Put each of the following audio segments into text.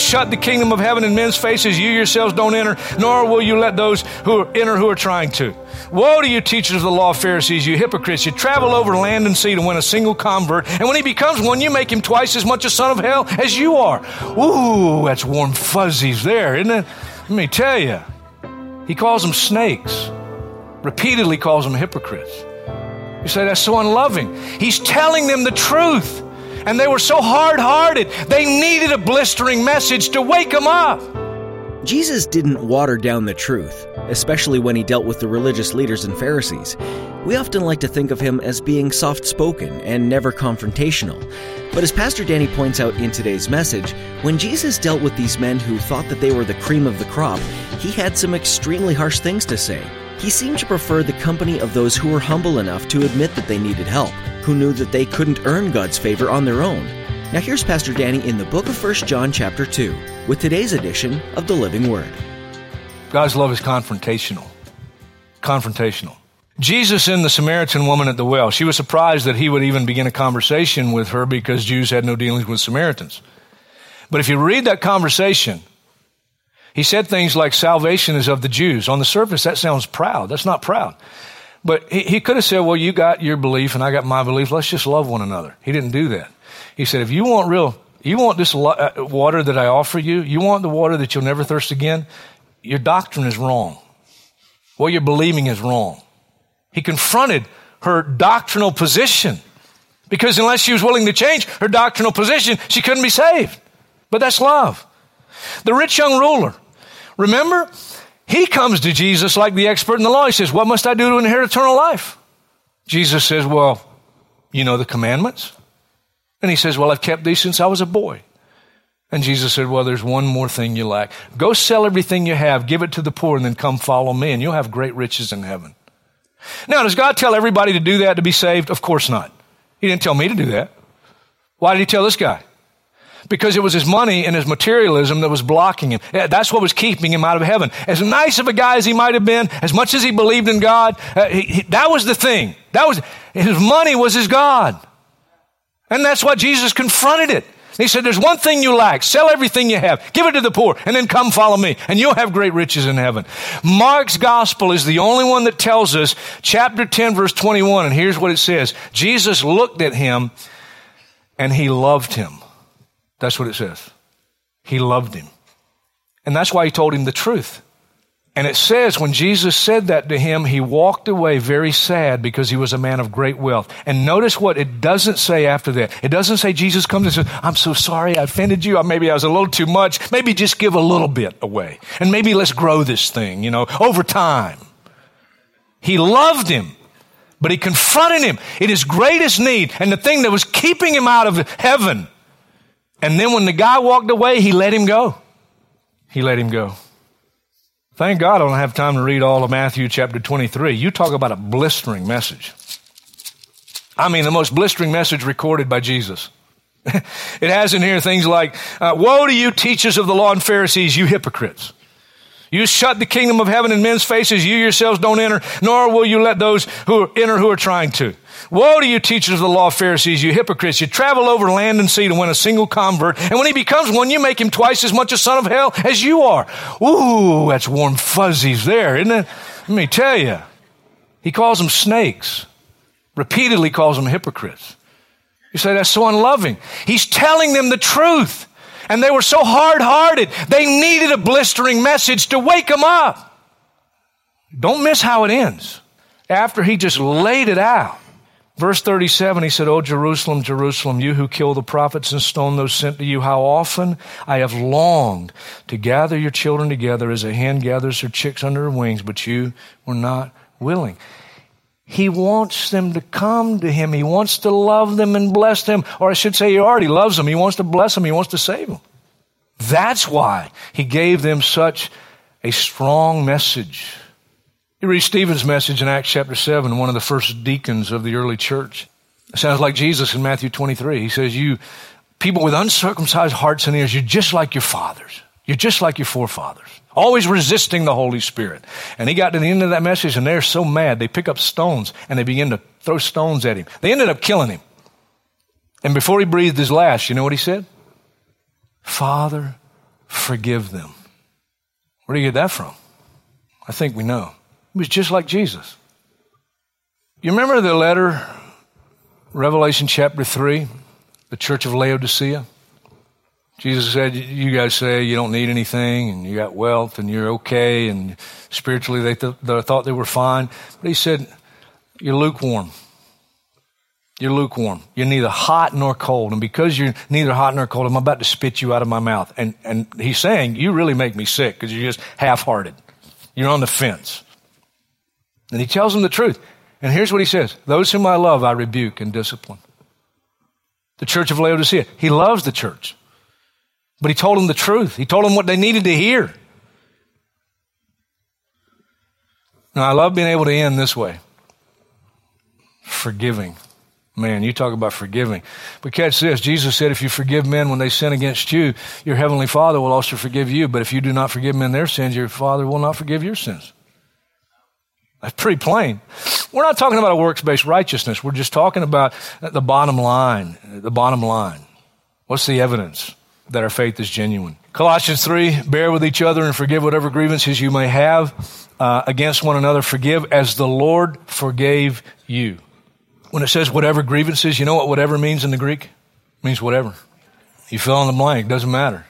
Shut the kingdom of heaven in men's faces. You yourselves don't enter, nor will you let those who enter who are trying to. Woe to you, teachers of the law, Pharisees, you hypocrites! You travel over land and sea to win a single convert, and when he becomes one, you make him twice as much a son of hell as you are. Ooh, that's warm fuzzies there, isn't it? Let me tell you. He calls them snakes. Repeatedly calls them hypocrites. You say that's so unloving. He's telling them the truth and they were so hard hearted, they needed a blistering message to wake them up. Jesus didn't water down the truth, especially when he dealt with the religious leaders and Pharisees. We often like to think of him as being soft spoken and never confrontational. But as Pastor Danny points out in today's message, when Jesus dealt with these men who thought that they were the cream of the crop, he had some extremely harsh things to say. He seemed to prefer the company of those who were humble enough to admit that they needed help who knew that they couldn't earn God's favor on their own. Now here's Pastor Danny in the book of 1 John chapter 2 with today's edition of the Living Word. God's love is confrontational. Confrontational. Jesus and the Samaritan woman at the well, she was surprised that he would even begin a conversation with her because Jews had no dealings with Samaritans. But if you read that conversation, he said things like salvation is of the Jews. On the surface, that sounds proud. That's not proud. But he, he could have said, well, you got your belief and I got my belief. Let's just love one another. He didn't do that. He said, if you want real, you want this uh, water that I offer you, you want the water that you'll never thirst again, your doctrine is wrong. What you're believing is wrong. He confronted her doctrinal position because unless she was willing to change her doctrinal position, she couldn't be saved. But that's love. The rich young ruler, remember? He comes to Jesus like the expert in the law. He says, What must I do to inherit eternal life? Jesus says, Well, you know the commandments? And he says, Well, I've kept these since I was a boy. And Jesus said, Well, there's one more thing you lack. Go sell everything you have, give it to the poor, and then come follow me, and you'll have great riches in heaven. Now, does God tell everybody to do that to be saved? Of course not. He didn't tell me to do that. Why did he tell this guy? Because it was his money and his materialism that was blocking him. That's what was keeping him out of heaven. As nice of a guy as he might have been, as much as he believed in God, uh, he, he, that was the thing. That was his money was his God, and that's why Jesus confronted it. He said, "There's one thing you lack: sell everything you have, give it to the poor, and then come follow me, and you'll have great riches in heaven." Mark's gospel is the only one that tells us, chapter ten, verse twenty-one, and here's what it says: Jesus looked at him, and he loved him. That's what it says. He loved him. And that's why he told him the truth. And it says when Jesus said that to him, he walked away very sad because he was a man of great wealth. And notice what it doesn't say after that. It doesn't say Jesus comes and says, I'm so sorry I offended you. Maybe I was a little too much. Maybe just give a little bit away. And maybe let's grow this thing, you know, over time. He loved him, but he confronted him in his greatest need and the thing that was keeping him out of heaven and then when the guy walked away, he let him go. He let him go. Thank God I don't have time to read all of Matthew chapter 23. You talk about a blistering message. I mean, the most blistering message recorded by Jesus. it has in here things like, uh, Woe to you, teachers of the law and Pharisees, you hypocrites! You shut the kingdom of heaven in men's faces. You yourselves don't enter, nor will you let those who enter who are trying to. Woe to you, teachers of the law, Pharisees, you hypocrites! You travel over land and sea to win a single convert, and when he becomes one, you make him twice as much a son of hell as you are. Ooh, that's warm fuzzies there, isn't it? Let me tell you. He calls them snakes. Repeatedly calls them hypocrites. You say that's so unloving. He's telling them the truth. And they were so hard hearted, they needed a blistering message to wake them up. Don't miss how it ends. After he just laid it out. Verse 37, he said, Oh, Jerusalem, Jerusalem, you who kill the prophets and stone those sent to you, how often I have longed to gather your children together as a hen gathers her chicks under her wings, but you were not willing. He wants them to come to him. He wants to love them and bless them. Or I should say, he already loves them. He wants to bless them. He wants to save them. That's why he gave them such a strong message. You read Stephen's message in Acts chapter 7, one of the first deacons of the early church. It sounds like Jesus in Matthew 23. He says, You people with uncircumcised hearts and ears, you're just like your fathers. You're just like your forefathers, always resisting the Holy Spirit. And he got to the end of that message and they're so mad, they pick up stones and they begin to throw stones at him. They ended up killing him. And before he breathed his last, you know what he said? Father, forgive them. Where do you get that from? I think we know. He was just like Jesus. You remember the letter, Revelation chapter 3, the church of Laodicea? Jesus said, You guys say you don't need anything and you got wealth and you're okay and spiritually they, th- they thought they were fine. But he said, You're lukewarm. You're lukewarm. You're neither hot nor cold. And because you're neither hot nor cold, I'm about to spit you out of my mouth. And, and he's saying, You really make me sick because you're just half hearted. You're on the fence. And he tells them the truth. And here's what he says Those whom I love, I rebuke and discipline. The church of Laodicea. He loves the church. But he told them the truth. He told them what they needed to hear. Now, I love being able to end this way forgiving. Man, you talk about forgiving. But catch this Jesus said, if you forgive men when they sin against you, your heavenly Father will also forgive you. But if you do not forgive men their sins, your Father will not forgive your sins. That's pretty plain. We're not talking about a works based righteousness. We're just talking about the bottom line. The bottom line. What's the evidence that our faith is genuine? Colossians 3 bear with each other and forgive whatever grievances you may have uh, against one another. Forgive as the Lord forgave you. When it says whatever grievances, you know what whatever means in the Greek? It means whatever. You fill in the blank, doesn't matter.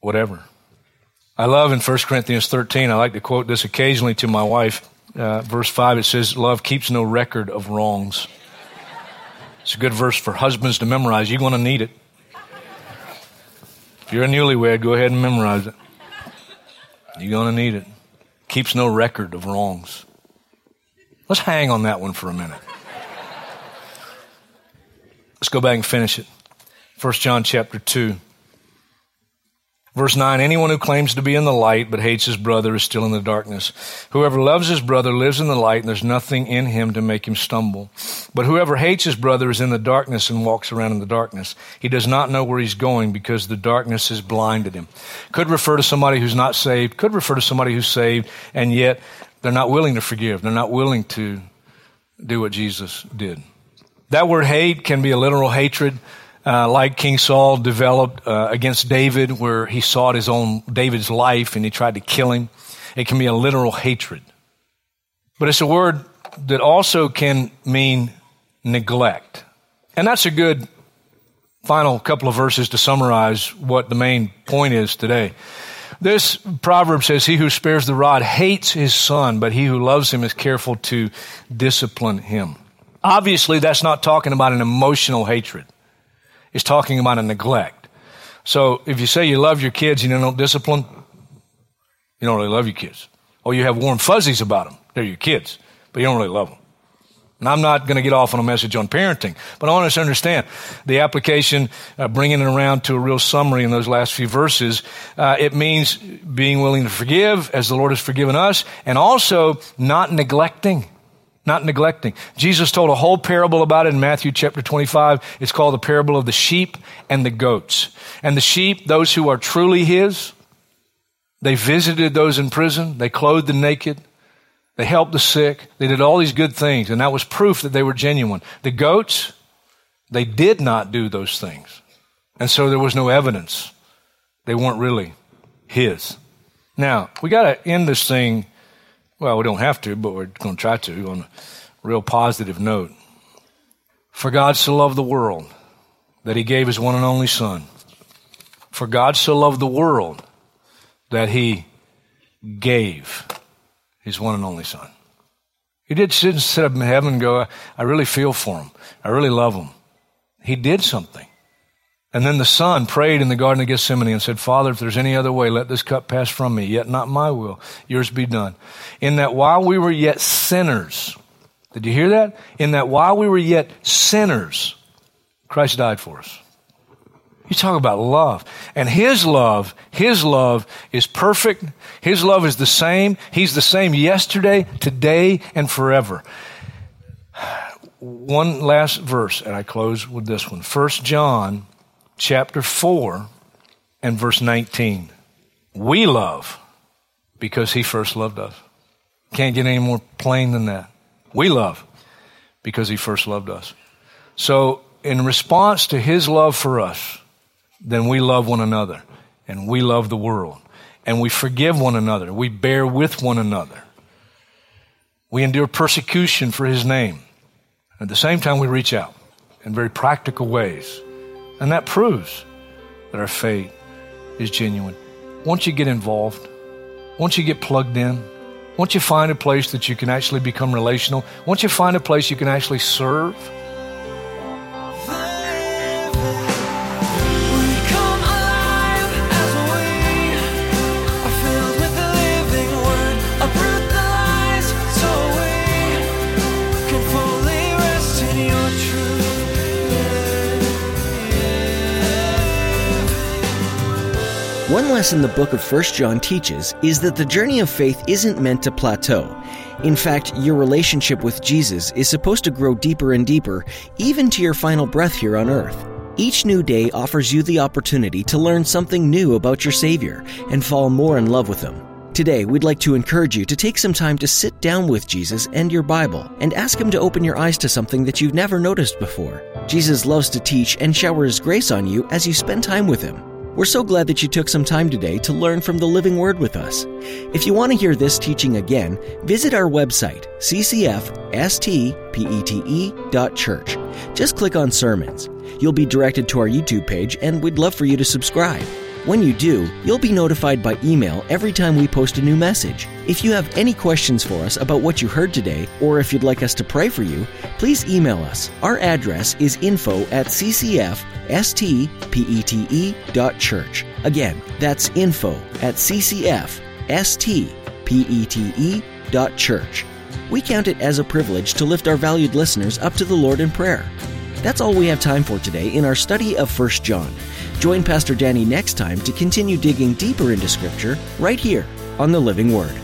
Whatever. I love in 1 Corinthians 13, I like to quote this occasionally to my wife. Uh, verse 5, it says, Love keeps no record of wrongs. It's a good verse for husbands to memorize. You're going to need it. If you're a newlywed, go ahead and memorize it. You're going to need it. Keeps no record of wrongs. Let's hang on that one for a minute. Let's go back and finish it. 1 John chapter 2. Verse 9, anyone who claims to be in the light but hates his brother is still in the darkness. Whoever loves his brother lives in the light and there's nothing in him to make him stumble. But whoever hates his brother is in the darkness and walks around in the darkness. He does not know where he's going because the darkness has blinded him. Could refer to somebody who's not saved, could refer to somebody who's saved, and yet they're not willing to forgive. They're not willing to do what Jesus did. That word hate can be a literal hatred uh, like King Saul developed uh, against David, where he sought his own David's life and he tried to kill him. It can be a literal hatred. But it's a word that also can mean neglect. And that's a good final couple of verses to summarize what the main point is today. This proverb says, He who spares the rod hates his son, but he who loves him is careful to discipline him. Obviously, that's not talking about an emotional hatred is talking about a neglect. So if you say you love your kids and you don't discipline, you don't really love your kids. Or you have warm fuzzies about them. They're your kids, but you don't really love them. And I'm not going to get off on a message on parenting, but I want us to understand the application, uh, bringing it around to a real summary in those last few verses. Uh, it means being willing to forgive as the Lord has forgiven us, and also not neglecting not neglecting. Jesus told a whole parable about it in Matthew chapter 25. It's called the parable of the sheep and the goats. And the sheep, those who are truly His, they visited those in prison, they clothed the naked, they helped the sick, they did all these good things, and that was proof that they were genuine. The goats, they did not do those things. And so there was no evidence. They weren't really His. Now, we got to end this thing well, we don't have to, but we're going to try to on a real positive note. For God so loved the world that he gave his one and only Son. For God so loved the world that he gave his one and only Son. He did sit, sit up in heaven and go, I really feel for him. I really love him. He did something. And then the son prayed in the Garden of Gethsemane and said, Father, if there's any other way, let this cup pass from me, yet not my will, yours be done. In that while we were yet sinners, did you hear that? In that while we were yet sinners, Christ died for us. You talk about love. And His love, His love is perfect. His love is the same. He's the same yesterday, today, and forever. One last verse, and I close with this one. 1 John chapter 4 and verse 19. We love because He first loved us. Can't get any more plain than that. We love because He first loved us. So, in response to His love for us, then we love one another and we love the world and we forgive one another. We bear with one another. We endure persecution for his name. At the same time, we reach out in very practical ways. And that proves that our faith is genuine. Once you get involved, once you get plugged in, once you find a place that you can actually become relational, once you find a place you can actually serve, One lesson the book of 1 John teaches is that the journey of faith isn't meant to plateau. In fact, your relationship with Jesus is supposed to grow deeper and deeper, even to your final breath here on earth. Each new day offers you the opportunity to learn something new about your Savior and fall more in love with Him. Today, we'd like to encourage you to take some time to sit down with Jesus and your Bible and ask Him to open your eyes to something that you've never noticed before. Jesus loves to teach and shower His grace on you as you spend time with Him. We're so glad that you took some time today to learn from the living word with us. If you want to hear this teaching again, visit our website, ccfstpete.church. Just click on sermons. You'll be directed to our YouTube page, and we'd love for you to subscribe. When you do, you'll be notified by email every time we post a new message. If you have any questions for us about what you heard today, or if you'd like us to pray for you, please email us. Our address is info at ccfstpete.church. Again, that's info at ccfstpete.church. We count it as a privilege to lift our valued listeners up to the Lord in prayer. That's all we have time for today in our study of 1 John. Join Pastor Danny next time to continue digging deeper into Scripture right here on the Living Word.